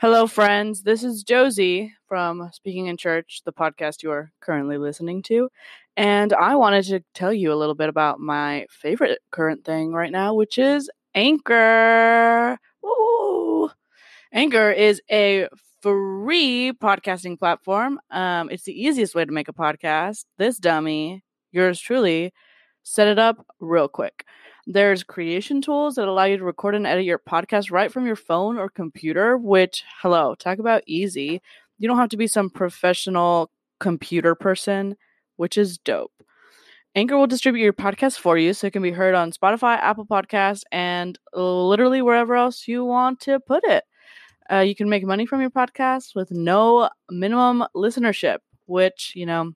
Hello, friends. This is Josie from Speaking in Church, the podcast you are currently listening to. And I wanted to tell you a little bit about my favorite current thing right now, which is Anchor. Woo! Anchor is a free podcasting platform. Um, it's the easiest way to make a podcast. This dummy, yours truly, set it up real quick. There's creation tools that allow you to record and edit your podcast right from your phone or computer, which, hello, talk about easy. You don't have to be some professional computer person, which is dope. Anchor will distribute your podcast for you so it can be heard on Spotify, Apple Podcasts, and literally wherever else you want to put it. Uh, you can make money from your podcast with no minimum listenership, which, you know,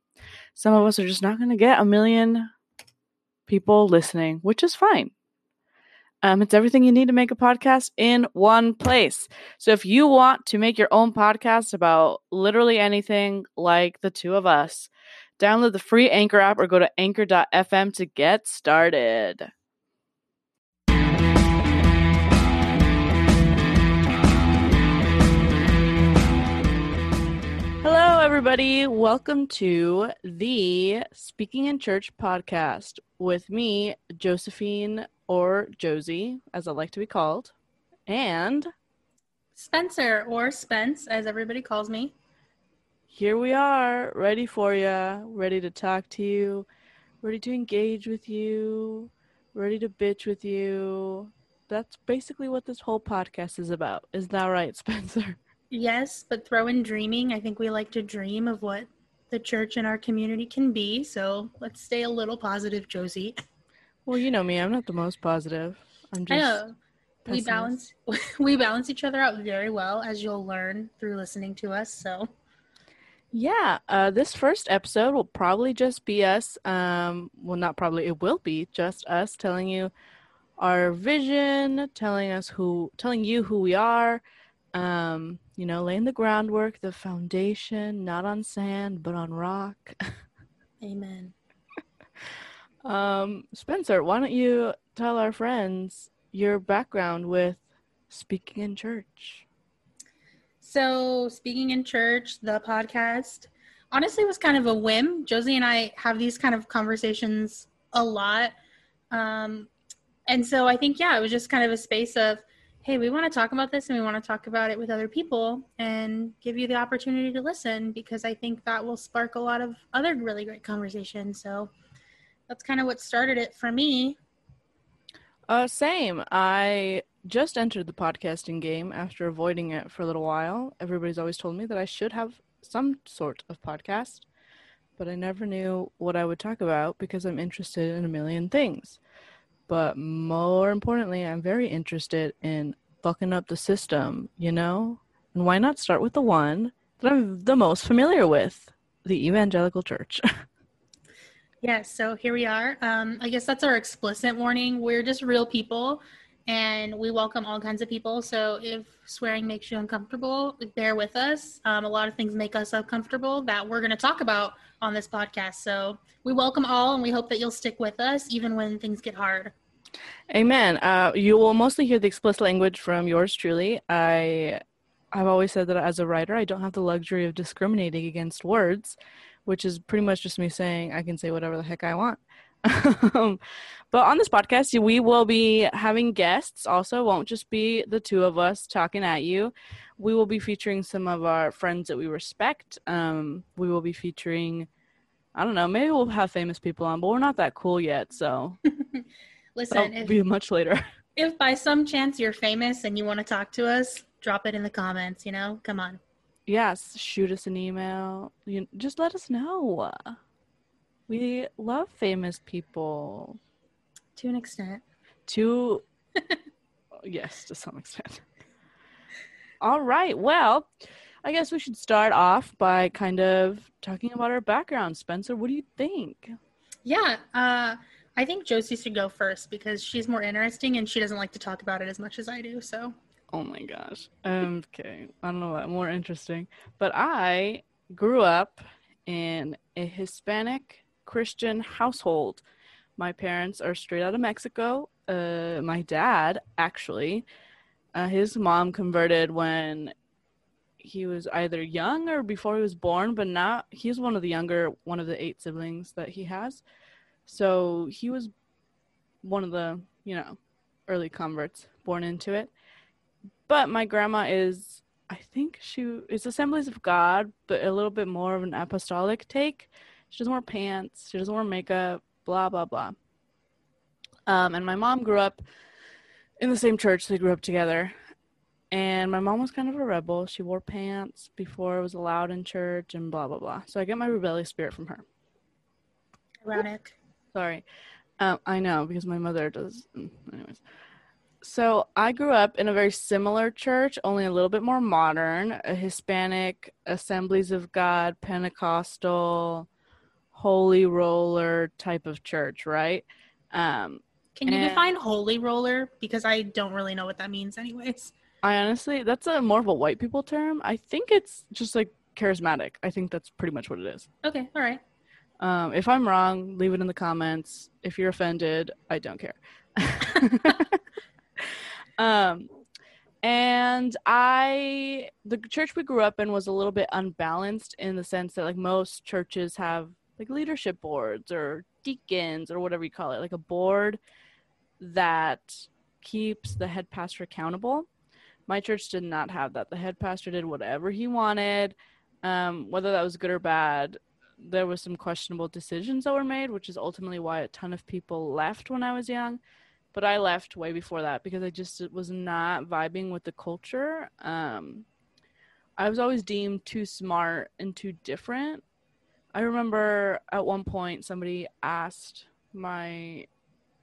some of us are just not going to get a million people listening, which is fine. Um, it's everything you need to make a podcast in one place. So if you want to make your own podcast about literally anything like the two of us, download the free Anchor app or go to anchor.fm to get started. Everybody. Welcome to the Speaking in Church podcast with me, Josephine or Josie, as I like to be called, and Spencer or Spence, as everybody calls me. Here we are, ready for you, ready to talk to you, ready to engage with you, ready to bitch with you. That's basically what this whole podcast is about. Is that right, Spencer? Yes, but throw in dreaming. I think we like to dream of what the church and our community can be. So let's stay a little positive, Josie. Well, you know me. I'm not the most positive. I'm just. I know. We balance we balance each other out very well, as you'll learn through listening to us. So. Yeah, uh, this first episode will probably just be us. Um, well, not probably. It will be just us telling you our vision, telling us who, telling you who we are, um, you know, laying the groundwork, the foundation, not on sand, but on rock. Amen. um, Spencer, why don't you tell our friends your background with speaking in church? So, speaking in church, the podcast honestly was kind of a whim. Josie and I have these kind of conversations a lot. Um, and so I think, yeah, it was just kind of a space of, hey, we want to talk about this and we want to talk about it with other people and give you the opportunity to listen because I think that will spark a lot of other really great conversations. So that's kind of what started it for me. Uh, same. I just entered the podcasting game after avoiding it for a little while. Everybody's always told me that I should have some sort of podcast, but I never knew what I would talk about because I'm interested in a million things. But more importantly, I'm very interested in fucking up the system, you know? And why not start with the one that I'm the most familiar with the evangelical church? yes, so here we are. Um, I guess that's our explicit warning. We're just real people and we welcome all kinds of people. So if swearing makes you uncomfortable, bear with us. Um, a lot of things make us uncomfortable that we're going to talk about on this podcast. So we welcome all and we hope that you'll stick with us even when things get hard. Amen. Uh, you will mostly hear the explicit language from yours truly. I, I've always said that as a writer, I don't have the luxury of discriminating against words, which is pretty much just me saying I can say whatever the heck I want. Um, but on this podcast, we will be having guests. Also, won't just be the two of us talking at you. We will be featuring some of our friends that we respect. Um, we will be featuring, I don't know, maybe we'll have famous people on, but we're not that cool yet. So Listen, That'll be much later. if by some chance you're famous and you want to talk to us, drop it in the comments. You know, come on. Yes, shoot us an email. You just let us know. We love famous people. To an extent. To yes, to some extent. All right. Well, I guess we should start off by kind of talking about our background. Spencer, what do you think? Yeah. Uh, I think Josie should go first because she's more interesting and she doesn't like to talk about it as much as I do. So. Oh my gosh. Okay. I don't know what more interesting, but I grew up in a Hispanic Christian household. My parents are straight out of Mexico. Uh, my dad actually, uh, his mom converted when he was either young or before he was born, but not he's one of the younger one of the eight siblings that he has. So he was one of the, you know, early converts born into it. But my grandma is I think she is Assemblies of God, but a little bit more of an apostolic take. She doesn't wear pants, she doesn't wear makeup, blah blah blah. Um, and my mom grew up in the same church. They grew up together. And my mom was kind of a rebel. She wore pants before it was allowed in church and blah, blah, blah. So I get my rebellious spirit from her. Ironic. Sorry. Um, I know because my mother does. mm, Anyways. So I grew up in a very similar church, only a little bit more modern, a Hispanic Assemblies of God, Pentecostal, Holy Roller type of church, right? Um, Can you And- define holy roller? Because I don't really know what that means, anyways. I honestly, that's a more of a white people term. I think it's just like charismatic. I think that's pretty much what it is. Okay, all right. Um, if I'm wrong, leave it in the comments. If you're offended, I don't care. um, and I, the church we grew up in was a little bit unbalanced in the sense that like most churches have like leadership boards or deacons or whatever you call it, like a board that keeps the head pastor accountable. My church did not have that. The head pastor did whatever he wanted, um, whether that was good or bad. There was some questionable decisions that were made, which is ultimately why a ton of people left when I was young. But I left way before that because I just was not vibing with the culture. Um, I was always deemed too smart and too different. I remember at one point somebody asked my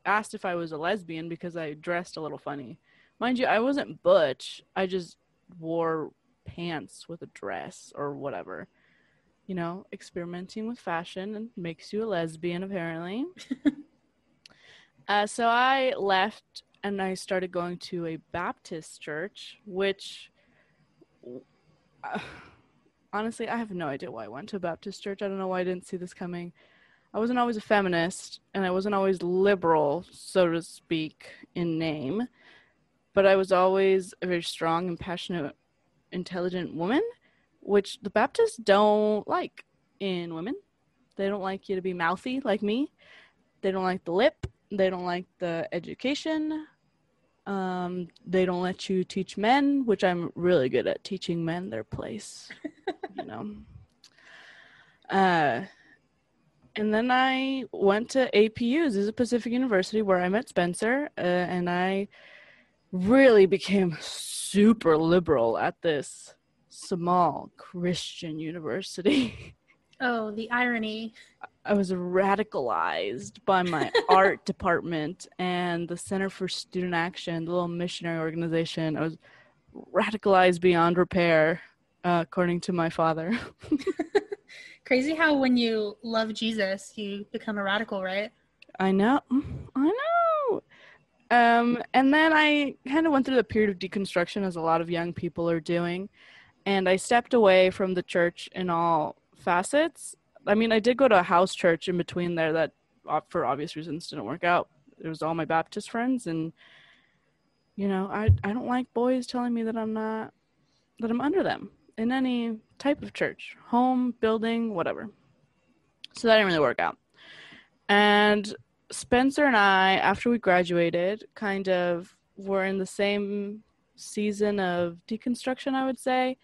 asked if I was a lesbian because I dressed a little funny. Mind you, I wasn't butch. I just wore pants with a dress or whatever. You know, experimenting with fashion and makes you a lesbian apparently. uh, so I left and I started going to a Baptist church, which uh, honestly, I have no idea why I went to a Baptist church. I don't know why I didn't see this coming. I wasn't always a feminist and I wasn't always liberal, so to speak, in name, but I was always a very strong and passionate, intelligent woman, which the Baptists don't like in women. They don't like you to be mouthy like me. They don't like the lip. They don't like the education. Um, they don't let you teach men, which I'm really good at teaching men their place. you know. Uh, and then I went to APU, Azusa Pacific University, where I met Spencer, uh, and I really became super liberal at this small Christian university. Oh, the irony. I was radicalized by my art department and the Center for Student Action, the little missionary organization. I was radicalized beyond repair, uh, according to my father. Crazy how when you love Jesus, you become a radical, right? I know. I know. Um, and then I kind of went through the period of deconstruction, as a lot of young people are doing. And I stepped away from the church in all facets. I mean, I did go to a house church in between there that, for obvious reasons, didn't work out. It was all my Baptist friends. And, you know, I, I don't like boys telling me that I'm not, that I'm under them in any type of church, home, building, whatever. So that didn't really work out. And Spencer and I, after we graduated, kind of were in the same season of deconstruction, I would say,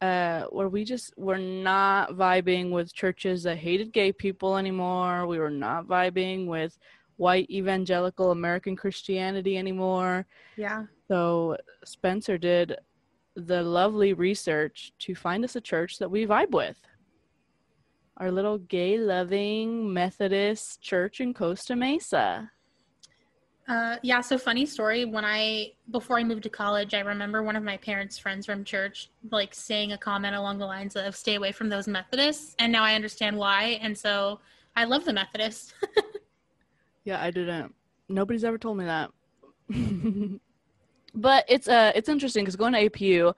uh, where we just were not vibing with churches that hated gay people anymore. We were not vibing with white evangelical American Christianity anymore. Yeah. So Spencer did the lovely research to find us a church that we vibe with. Our little gay loving Methodist church in Costa Mesa. Uh, yeah, so funny story. When I before I moved to college, I remember one of my parents' friends from church like saying a comment along the lines of "Stay away from those Methodists," and now I understand why. And so I love the Methodists. Yeah, I didn't. Nobody's ever told me that. but it's uh it's interesting because going to APU,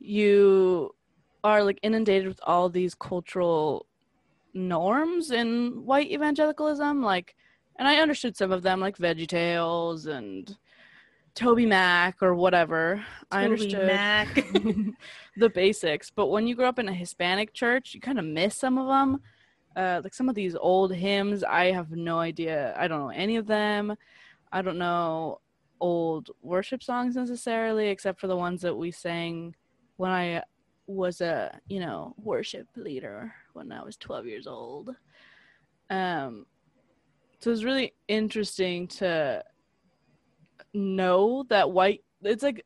you are like inundated with all these cultural norms in white evangelicalism, like and I understood some of them like VeggieTales and TobyMac or whatever. I Toby understood Mac. the basics, but when you grow up in a Hispanic church, you kind of miss some of them. Uh, like some of these old hymns, I have no idea. I don't know any of them. I don't know old worship songs necessarily, except for the ones that we sang when I was a you know worship leader when I was 12 years old. Um, so it's really interesting to know that white. It's like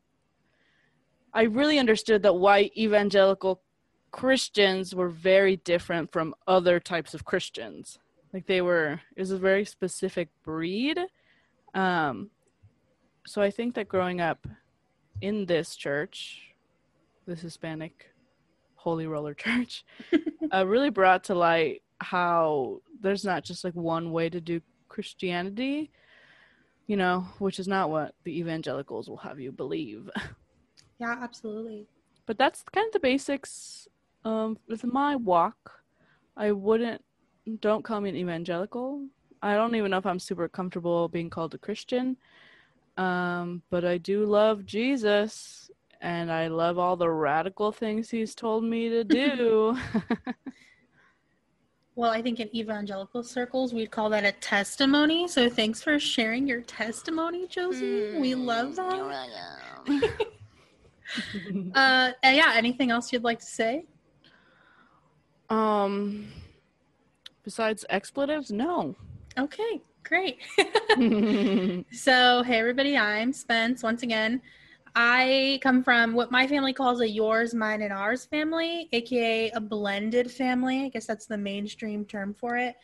I really understood that white evangelical Christians were very different from other types of Christians. Like they were, it was a very specific breed. Um, so I think that growing up in this church, this Hispanic Holy Roller Church, uh, really brought to light how there's not just like one way to do Christianity, you know, which is not what the evangelicals will have you believe. yeah, absolutely. But that's kind of the basics um, with my walk. I wouldn't, don't call me an evangelical. I don't even know if I'm super comfortable being called a Christian. Um, but I do love Jesus and I love all the radical things he's told me to do. well, I think in evangelical circles, we'd call that a testimony. So thanks for sharing your testimony, Josie. Mm, we love that. uh, yeah, anything else you'd like to say? Um, besides expletives, no. Okay, great. so, hey, everybody, I'm Spence once again. I come from what my family calls a yours, mine, and ours family, aka a blended family. I guess that's the mainstream term for it.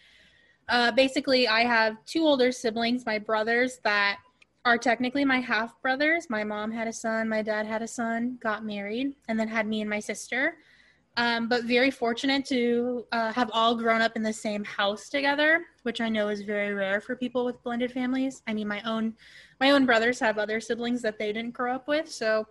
Uh, basically, I have two older siblings, my brothers, that are technically my half brothers. My mom had a son, my dad had a son, got married, and then had me and my sister. Um, but very fortunate to uh, have all grown up in the same house together, which I know is very rare for people with blended families. I mean, my own my own brothers have other siblings that they didn't grow up with, so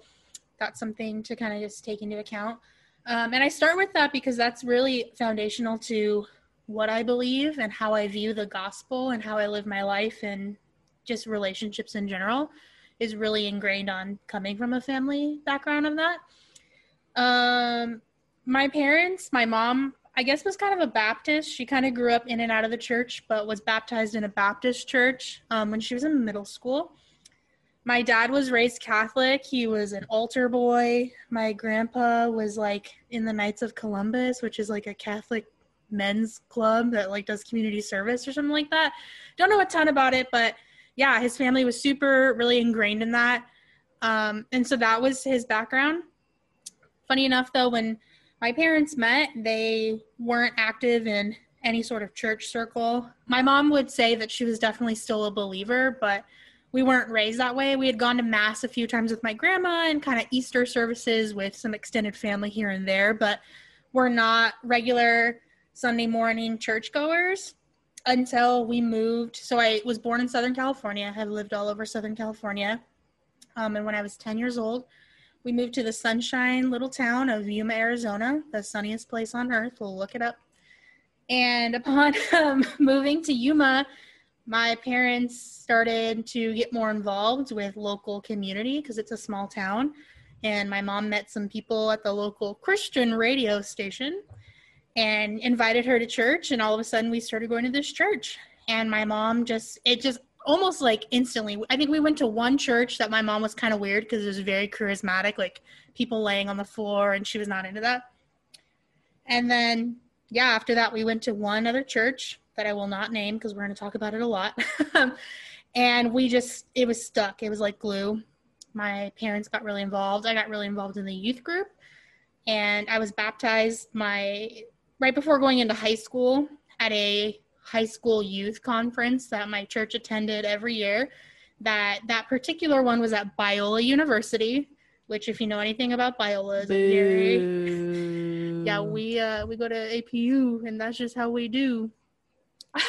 that's something to kind of just take into account. Um, and I start with that because that's really foundational to what I believe and how I view the gospel and how I live my life and just relationships in general is really ingrained on coming from a family background of that. Um, my parents, my mom, I guess was kind of a Baptist. She kind of grew up in and out of the church, but was baptized in a Baptist church um, when she was in middle school. My dad was raised Catholic. He was an altar boy. My grandpa was like in the Knights of Columbus, which is like a Catholic men's club that like does community service or something like that. Don't know a ton about it, but yeah, his family was super really ingrained in that. Um, and so that was his background. Funny enough, though, when my parents met, they weren't active in any sort of church circle. My mom would say that she was definitely still a believer, but we weren't raised that way. We had gone to mass a few times with my grandma and kind of Easter services with some extended family here and there, but we're not regular Sunday morning churchgoers until we moved. So I was born in Southern California, I have lived all over Southern California. Um, and when I was 10 years old, we moved to the sunshine little town of Yuma, Arizona, the sunniest place on earth. We'll look it up. And upon um, moving to Yuma, my parents started to get more involved with local community because it's a small town. And my mom met some people at the local Christian radio station and invited her to church. And all of a sudden, we started going to this church. And my mom just, it just almost like instantly. I think we went to one church that my mom was kind of weird because it was very charismatic, like people laying on the floor, and she was not into that. And then, yeah, after that, we went to one other church that I will not name because we're going to talk about it a lot. and we just, it was stuck. It was like glue. My parents got really involved. I got really involved in the youth group. And I was baptized my right before going into high school at a high school youth conference that my church attended every year. That that particular one was at Biola University, which if you know anything about Biola is very yeah we uh, we go to APU and that's just how we do.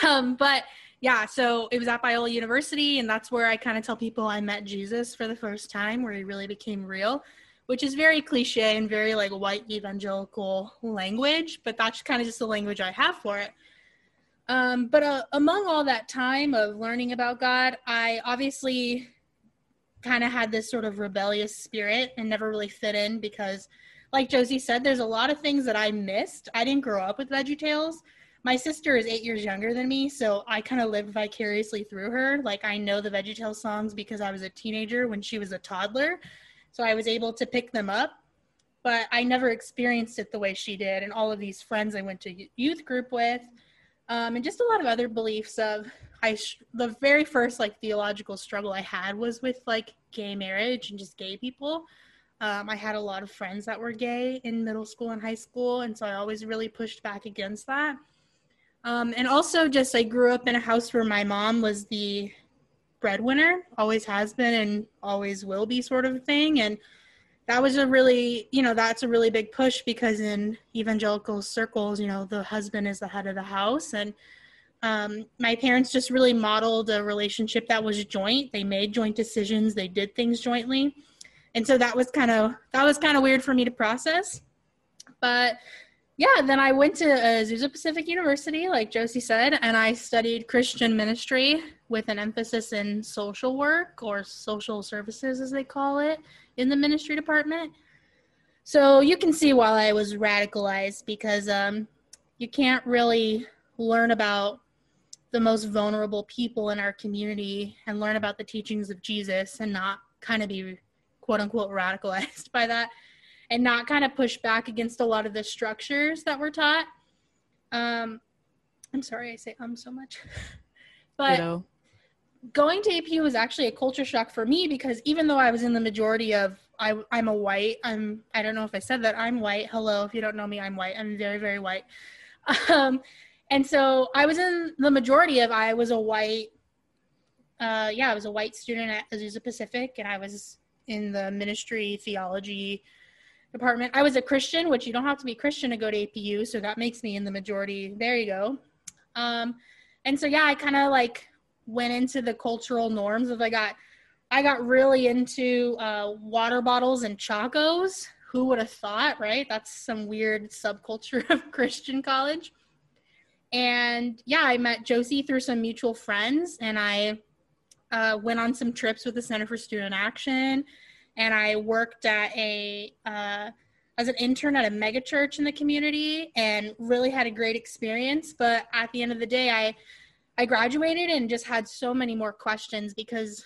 Um, but yeah, so it was at Biola University, and that's where I kind of tell people I met Jesus for the first time, where he really became real, which is very cliche and very like white evangelical language, but that's kind of just the language I have for it. Um, but uh, among all that time of learning about God, I obviously kind of had this sort of rebellious spirit and never really fit in because like Josie said, there's a lot of things that I missed. I didn't grow up with VeggieTales. My sister is eight years younger than me, so I kind of lived vicariously through her. Like I know the Veggie songs because I was a teenager when she was a toddler, so I was able to pick them up. But I never experienced it the way she did, and all of these friends I went to youth group with, um, and just a lot of other beliefs of I the very first like theological struggle I had was with like gay marriage and just gay people. Um, I had a lot of friends that were gay in middle school and high school, and so I always really pushed back against that. Um, and also, just I grew up in a house where my mom was the breadwinner, always has been, and always will be, sort of thing. And that was a really, you know, that's a really big push because in evangelical circles, you know, the husband is the head of the house, and um, my parents just really modeled a relationship that was joint. They made joint decisions. They did things jointly and so that was kind of that was kind of weird for me to process but yeah then i went to azusa pacific university like josie said and i studied christian ministry with an emphasis in social work or social services as they call it in the ministry department so you can see why i was radicalized because um, you can't really learn about the most vulnerable people in our community and learn about the teachings of jesus and not kind of be quote unquote radicalized by that and not kind of push back against a lot of the structures that were taught. Um, I'm sorry I say um so much, but you know. Going to APU was actually a culture shock for me because even though I was in the majority of I, I'm a white. I'm I don't know if I said that I'm white. Hello, if you don't know me, I'm white. I'm very very white. Um, and so I was in the majority of I was a white. Uh, yeah, I was a white student at Azusa Pacific, and I was in the ministry theology department. I was a Christian, which you don't have to be Christian to go to APU, so that makes me in the majority. There you go. Um, and so yeah, I kind of like went into the cultural norms of I got I got really into uh, water bottles and chacos. Who would have thought, right? That's some weird subculture of Christian college. And yeah, I met Josie through some mutual friends, and I uh, went on some trips with the Center for Student Action, and I worked at a uh, as an intern at a megachurch in the community, and really had a great experience. But at the end of the day, I I graduated and just had so many more questions because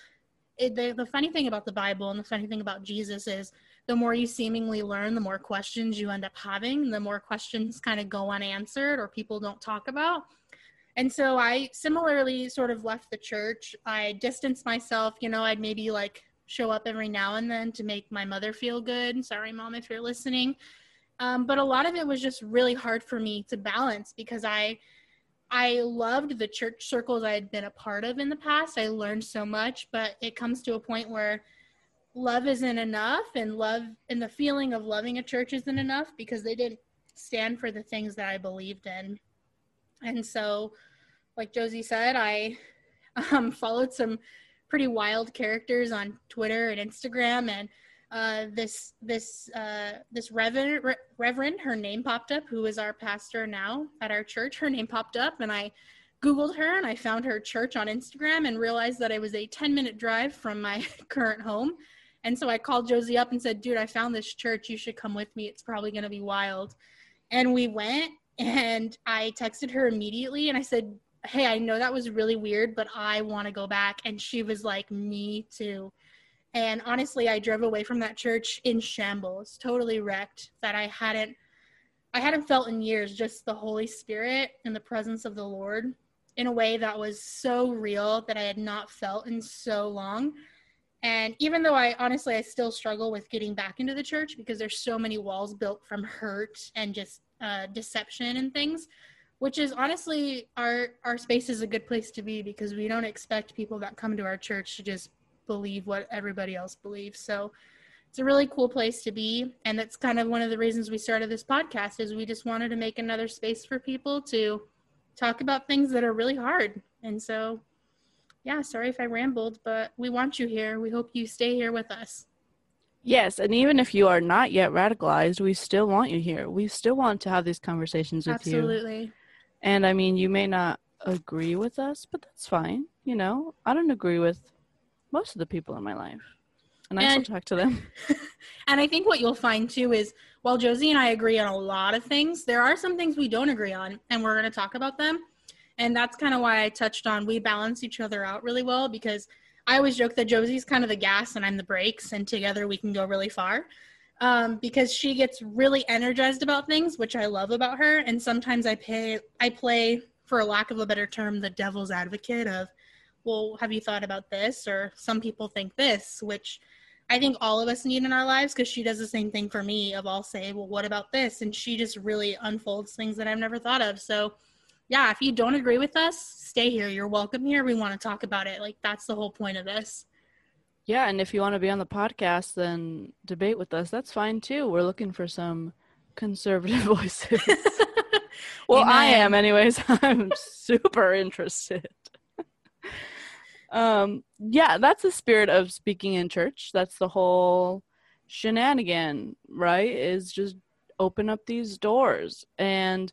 it, the the funny thing about the Bible and the funny thing about Jesus is the more you seemingly learn, the more questions you end up having, the more questions kind of go unanswered or people don't talk about. And so I similarly sort of left the church. I distanced myself, you know, I'd maybe like show up every now and then to make my mother feel good. Sorry, mom, if you're listening. Um, but a lot of it was just really hard for me to balance because I I loved the church circles I had been a part of in the past. I learned so much, but it comes to a point where love isn't enough and love and the feeling of loving a church isn't enough because they didn't stand for the things that I believed in. And so like Josie said, I um, followed some pretty wild characters on Twitter and Instagram, and uh, this this uh, this reverend, re- reverend, her name popped up, who is our pastor now at our church. Her name popped up, and I Googled her and I found her church on Instagram and realized that it was a 10 minute drive from my current home. And so I called Josie up and said, dude, I found this church. You should come with me. It's probably going to be wild. And we went and I texted her immediately and I said, hey, I know that was really weird, but I want to go back. And she was like, me too. And honestly, I drove away from that church in shambles, totally wrecked, that I hadn't I hadn't felt in years just the Holy Spirit and the presence of the Lord in a way that was so real that I had not felt in so long. And even though I honestly I still struggle with getting back into the church because there's so many walls built from hurt and just uh, deception and things, which is honestly our our space is a good place to be because we don't expect people that come to our church to just believe what everybody else believes so it's a really cool place to be and that's kind of one of the reasons we started this podcast is we just wanted to make another space for people to talk about things that are really hard and so yeah sorry if i rambled but we want you here we hope you stay here with us Yes, and even if you are not yet radicalized, we still want you here. We still want to have these conversations with Absolutely. you. Absolutely. And I mean, you may not agree with us, but that's fine. You know, I don't agree with most of the people in my life. and I And- still talk to them. And I think what you'll find too is while Josie and I agree on a lot of things, there are some things we don't agree on, and we're going to talk about them. And that's kind of why I touched on we balance each other out really well because I always joke that Josie's kind of the gas and I'm the brakes, and together we can go really far. Um, because she gets really energized about things, which I love about her. And sometimes I pay, I play, for a lack of a better term, the devil's advocate of, well, have you thought about this? Or some people think this, which I think all of us need in our lives because she does the same thing for me of I'll say, well, what about this? And she just really unfolds things that I've never thought of. So yeah, if you don't agree with us, stay here. You're welcome here. We want to talk about it. Like that's the whole point of this. Yeah, and if you want to be on the podcast, then debate with us. That's fine too. We're looking for some conservative voices. well, I am, anyways. I'm super interested. Um, yeah, that's the spirit of speaking in church. That's the whole shenanigan, right? Is just open up these doors. And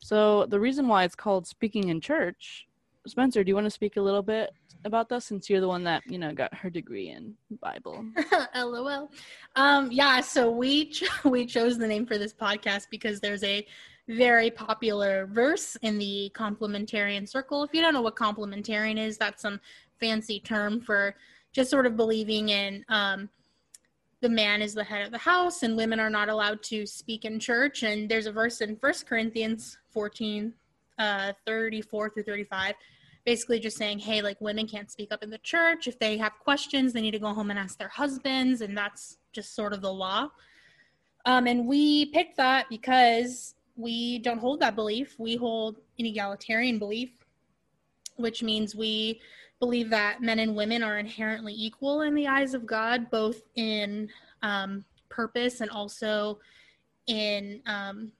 so the reason why it's called speaking in church, Spencer, do you want to speak a little bit about that since you're the one that, you know, got her degree in Bible? LOL. Um, yeah, so we ch- we chose the name for this podcast because there's a very popular verse in the complementarian circle. If you don't know what complementarian is, that's some fancy term for just sort of believing in um, the man is the head of the house and women are not allowed to speak in church. And there's a verse in First Corinthians 14, uh, 34 through 35 basically just saying, hey, like women can't speak up in the church. If they have questions, they need to go home and ask their husbands. And that's just sort of the law. Um, and we picked that because we don't hold that belief. We hold an egalitarian belief, which means we believe that men and women are inherently equal in the eyes of God, both in um, purpose and also in, um,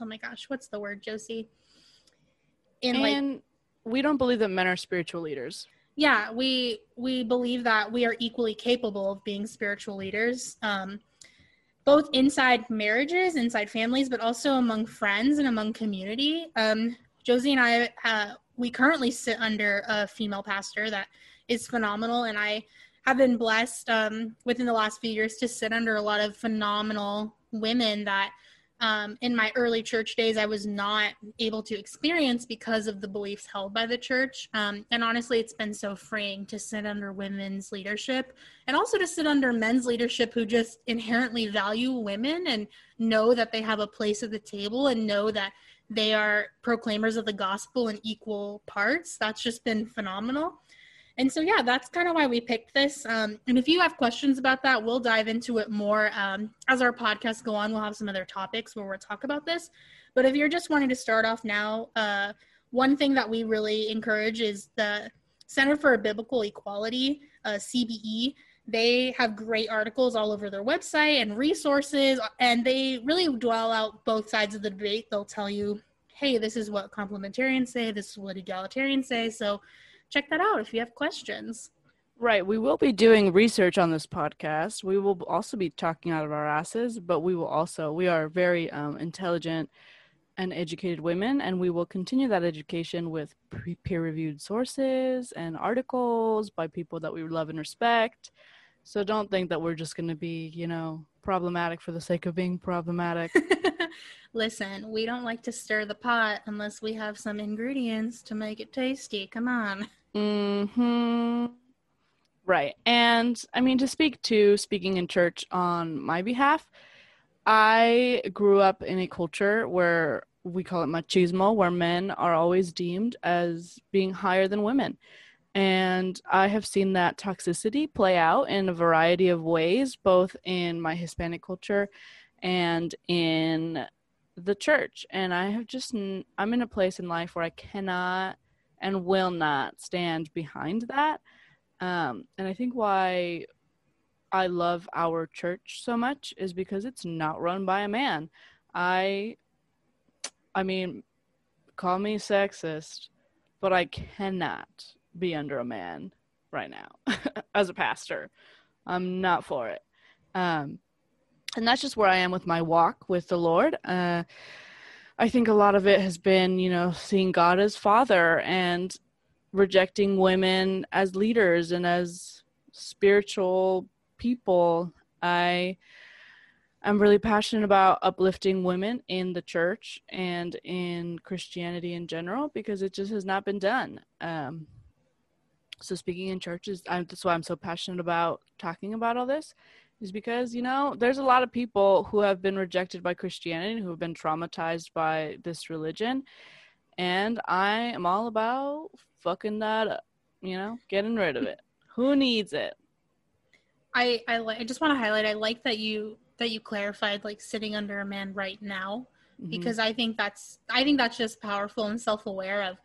oh my gosh, what's the word, Josie? In like and we don't believe that men are spiritual leaders. yeah we we believe that we are equally capable of being spiritual leaders um, both inside marriages inside families but also among friends and among community. Um, josie and i uh, we currently sit under a female pastor that is phenomenal and i have been blessed um, within the last few years to sit under a lot of phenomenal women that um, in my early church days, I was not able to experience because of the beliefs held by the church. Um, and honestly, it's been so freeing to sit under women's leadership and also to sit under men's leadership who just inherently value women and know that they have a place at the table and know that they are proclaimers of the gospel in equal parts. That's just been phenomenal. And so, yeah, that's kind of why we picked this. Um, and if you have questions about that, we'll dive into it more um, as our podcasts go on. We'll have some other topics where we'll talk about this. But if you're just wanting to start off now, uh, one thing that we really encourage is the Center for Biblical Equality, uh, CBE. They have great articles all over their website and resources, and they really dwell out both sides of the debate. They'll tell you, hey, this is what complementarians say, this is what egalitarians say. So, check that out if you have questions. Right. We will be doing research on this podcast. We will also be talking out of our asses, but we will also, we are very um, intelligent and educated women, and we will continue that education with peer reviewed sources and articles by people that we love and respect. So don't think that we're just going to be, you know, problematic for the sake of being problematic. Listen, we don't like to stir the pot unless we have some ingredients to make it tasty. Come on. hmm Right. And I mean, to speak to speaking in church on my behalf, I grew up in a culture where we call it machismo, where men are always deemed as being higher than women. And I have seen that toxicity play out in a variety of ways, both in my Hispanic culture and in the church. And I have just, I'm in a place in life where I cannot and will not stand behind that. Um, and I think why I love our church so much is because it's not run by a man. I, I mean, call me sexist, but I cannot be under a man right now as a pastor. I'm not for it. Um, and that's just where I am with my walk with the Lord. Uh, I think a lot of it has been, you know, seeing God as father and rejecting women as leaders and as spiritual people. I I'm really passionate about uplifting women in the church and in Christianity in general because it just has not been done. Um, so speaking in churches, I, that's why I'm so passionate about talking about all this, is because you know there's a lot of people who have been rejected by Christianity, who have been traumatized by this religion, and I am all about fucking that up. You know, getting rid of it. Who needs it? I I, li- I just want to highlight. I like that you that you clarified like sitting under a man right now Mhm. because I think that's I think that's just powerful and self aware of.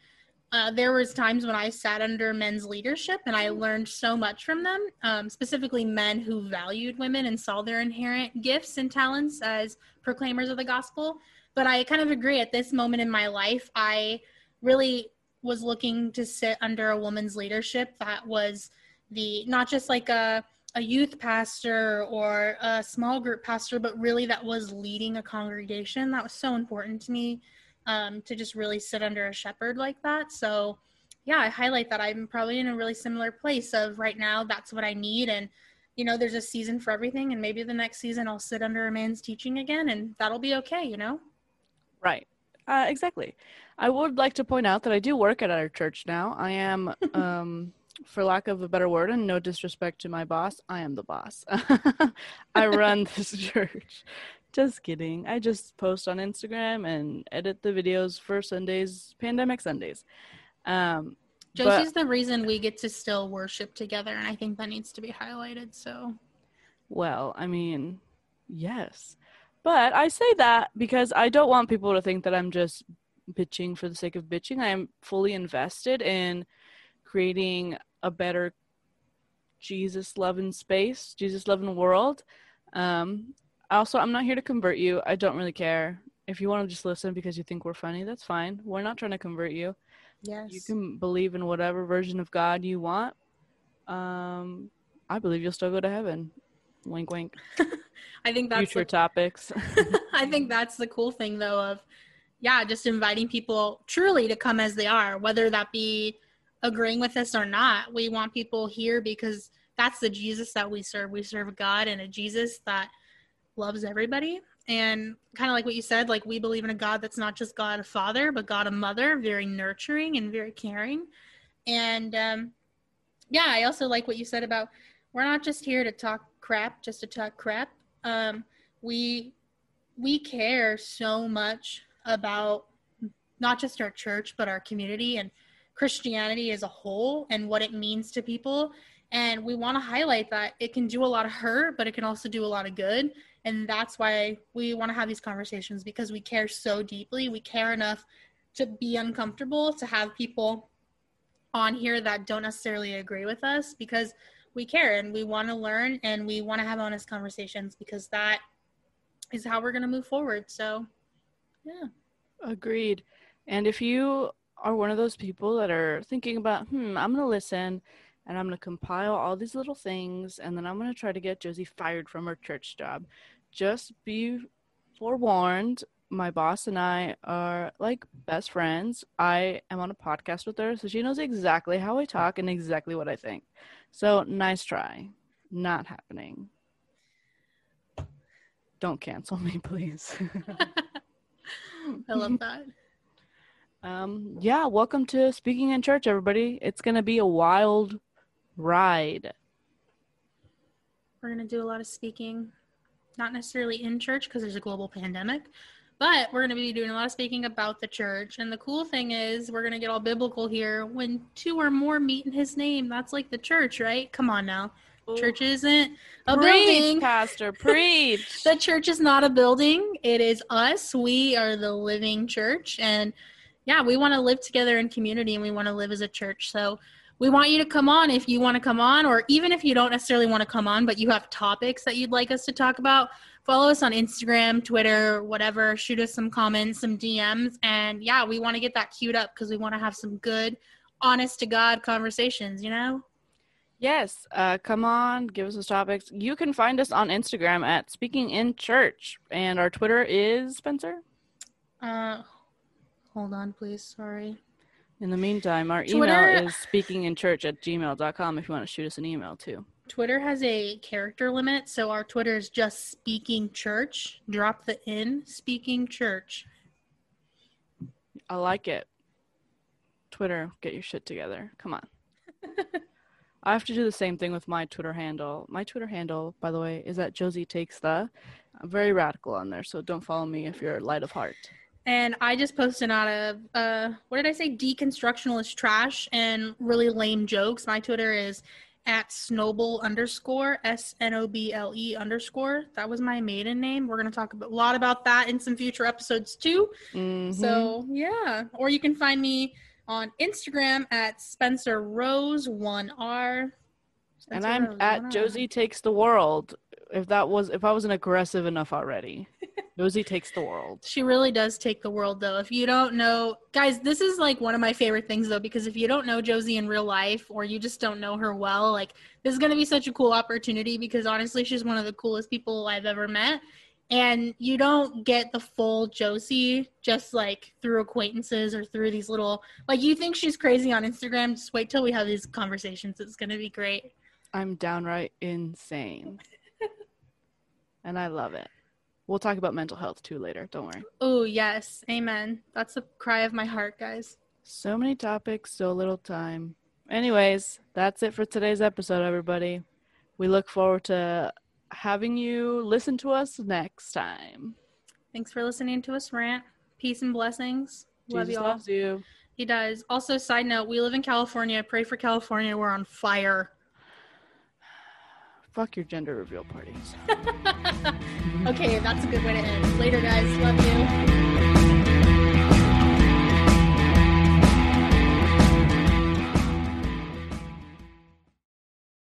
Uh, there was times when I sat under men's leadership and I learned so much from them, um, specifically men who valued women and saw their inherent gifts and talents as proclaimers of the gospel. But I kind of agree at this moment in my life, I really was looking to sit under a woman's leadership that was the not just like a a youth pastor or a small group pastor, but really that was leading a congregation. That was so important to me um, to just really sit under a shepherd like that. So, yeah, I highlight that I'm probably in a really similar place of right now, that's what I need. And, you know, there's a season for everything. And maybe the next season I'll sit under a man's teaching again and that'll be okay, you know? Right. Uh, exactly. I would like to point out that I do work at our church now. I am, um, for lack of a better word, and no disrespect to my boss, I am the boss. I run this church. Just kidding. I just post on Instagram and edit the videos for Sundays, pandemic Sundays. Um, but- Josie's the reason we get to still worship together. And I think that needs to be highlighted. So, Well, I mean, yes. But I say that because I don't want people to think that I'm just bitching for the sake of bitching. I am fully invested in creating a better Jesus loving space, Jesus loving world. Um, also, I'm not here to convert you. I don't really care. If you want to just listen because you think we're funny, that's fine. We're not trying to convert you. yes. You can believe in whatever version of God you want. Um, I believe you'll still go to heaven. Wink, wink. I think that's Future the topics. I think that's the cool thing though of yeah, just inviting people truly to come as they are, whether that be agreeing with us or not. We want people here because that's the Jesus that we serve. We serve God and a Jesus that loves everybody. And kind of like what you said, like we believe in a God that's not just God a father, but God a mother, very nurturing and very caring. And um, yeah, I also like what you said about we're not just here to talk crap, just to talk crap. Um, we we care so much about not just our church but our community and christianity as a whole and what it means to people and we want to highlight that it can do a lot of hurt but it can also do a lot of good and that's why we want to have these conversations because we care so deeply we care enough to be uncomfortable to have people on here that don't necessarily agree with us because we care and we want to learn and we want to have honest conversations because that is how we're going to move forward. So, yeah. Agreed. And if you are one of those people that are thinking about, hmm, I'm going to listen and I'm going to compile all these little things and then I'm going to try to get Josie fired from her church job, just be forewarned. My boss and I are like best friends. I am on a podcast with her, so she knows exactly how I talk and exactly what I think. So, nice try. Not happening. Don't cancel me, please. I love that. Um, yeah, welcome to Speaking in Church, everybody. It's going to be a wild ride. We're going to do a lot of speaking, not necessarily in church because there's a global pandemic, but we're going to be doing a lot of speaking about the church. And the cool thing is, we're going to get all biblical here. When two or more meet in his name, that's like the church, right? Come on now. Church isn't a preach, building. Pastor, preach. the church is not a building it is us we are the living church and yeah we want to live together in community and we want to live as a church so we want you to come on if you want to come on or even if you don't necessarily want to come on but you have topics that you'd like us to talk about follow us on instagram twitter whatever shoot us some comments some dms and yeah we want to get that queued up because we want to have some good honest to god conversations you know yes, uh, come on, give us those topics. You can find us on Instagram at Speaking in Church, and our Twitter is Spencer. uh hold on please sorry In the meantime, our Twitter- email is speakinginchurch at gmail.com if you want to shoot us an email too. Twitter has a character limit, so our Twitter is just speaking church. Drop the in speaking church. I like it. Twitter, get your shit together. Come on. I have to do the same thing with my Twitter handle. My Twitter handle, by the way, is at Josie Takes the. I'm very radical on there, so don't follow me if you're light of heart. And I just posted out of uh what did I say? Deconstructionalist trash and really lame jokes. My Twitter is at Snoble underscore S N O B L E underscore. That was my maiden name. We're gonna talk a lot about that in some future episodes too. Mhm. So yeah, or you can find me on Instagram at Spencer Rose one R. and I'm Rose, at 1R. Josie Takes the World. If that was if I wasn't aggressive enough already. Josie Takes the World. She really does take the world though. If you don't know, guys, this is like one of my favorite things though because if you don't know Josie in real life or you just don't know her well, like this is going to be such a cool opportunity because honestly, she's one of the coolest people I've ever met. And you don't get the full Josie just like through acquaintances or through these little like you think she's crazy on Instagram, just wait till we have these conversations. It's going to be great. I'm downright insane. And I love it. We'll talk about mental health too later. Don't worry. Oh, yes. Amen. That's the cry of my heart, guys. So many topics, so little time. Anyways, that's it for today's episode, everybody. We look forward to having you listen to us next time. Thanks for listening to us rant. Peace and blessings. Love you all. loves you. He does. Also, side note, we live in California. Pray for California. We're on fire. Fuck your gender reveal parties. okay, that's a good way to end. Later, guys. Love you.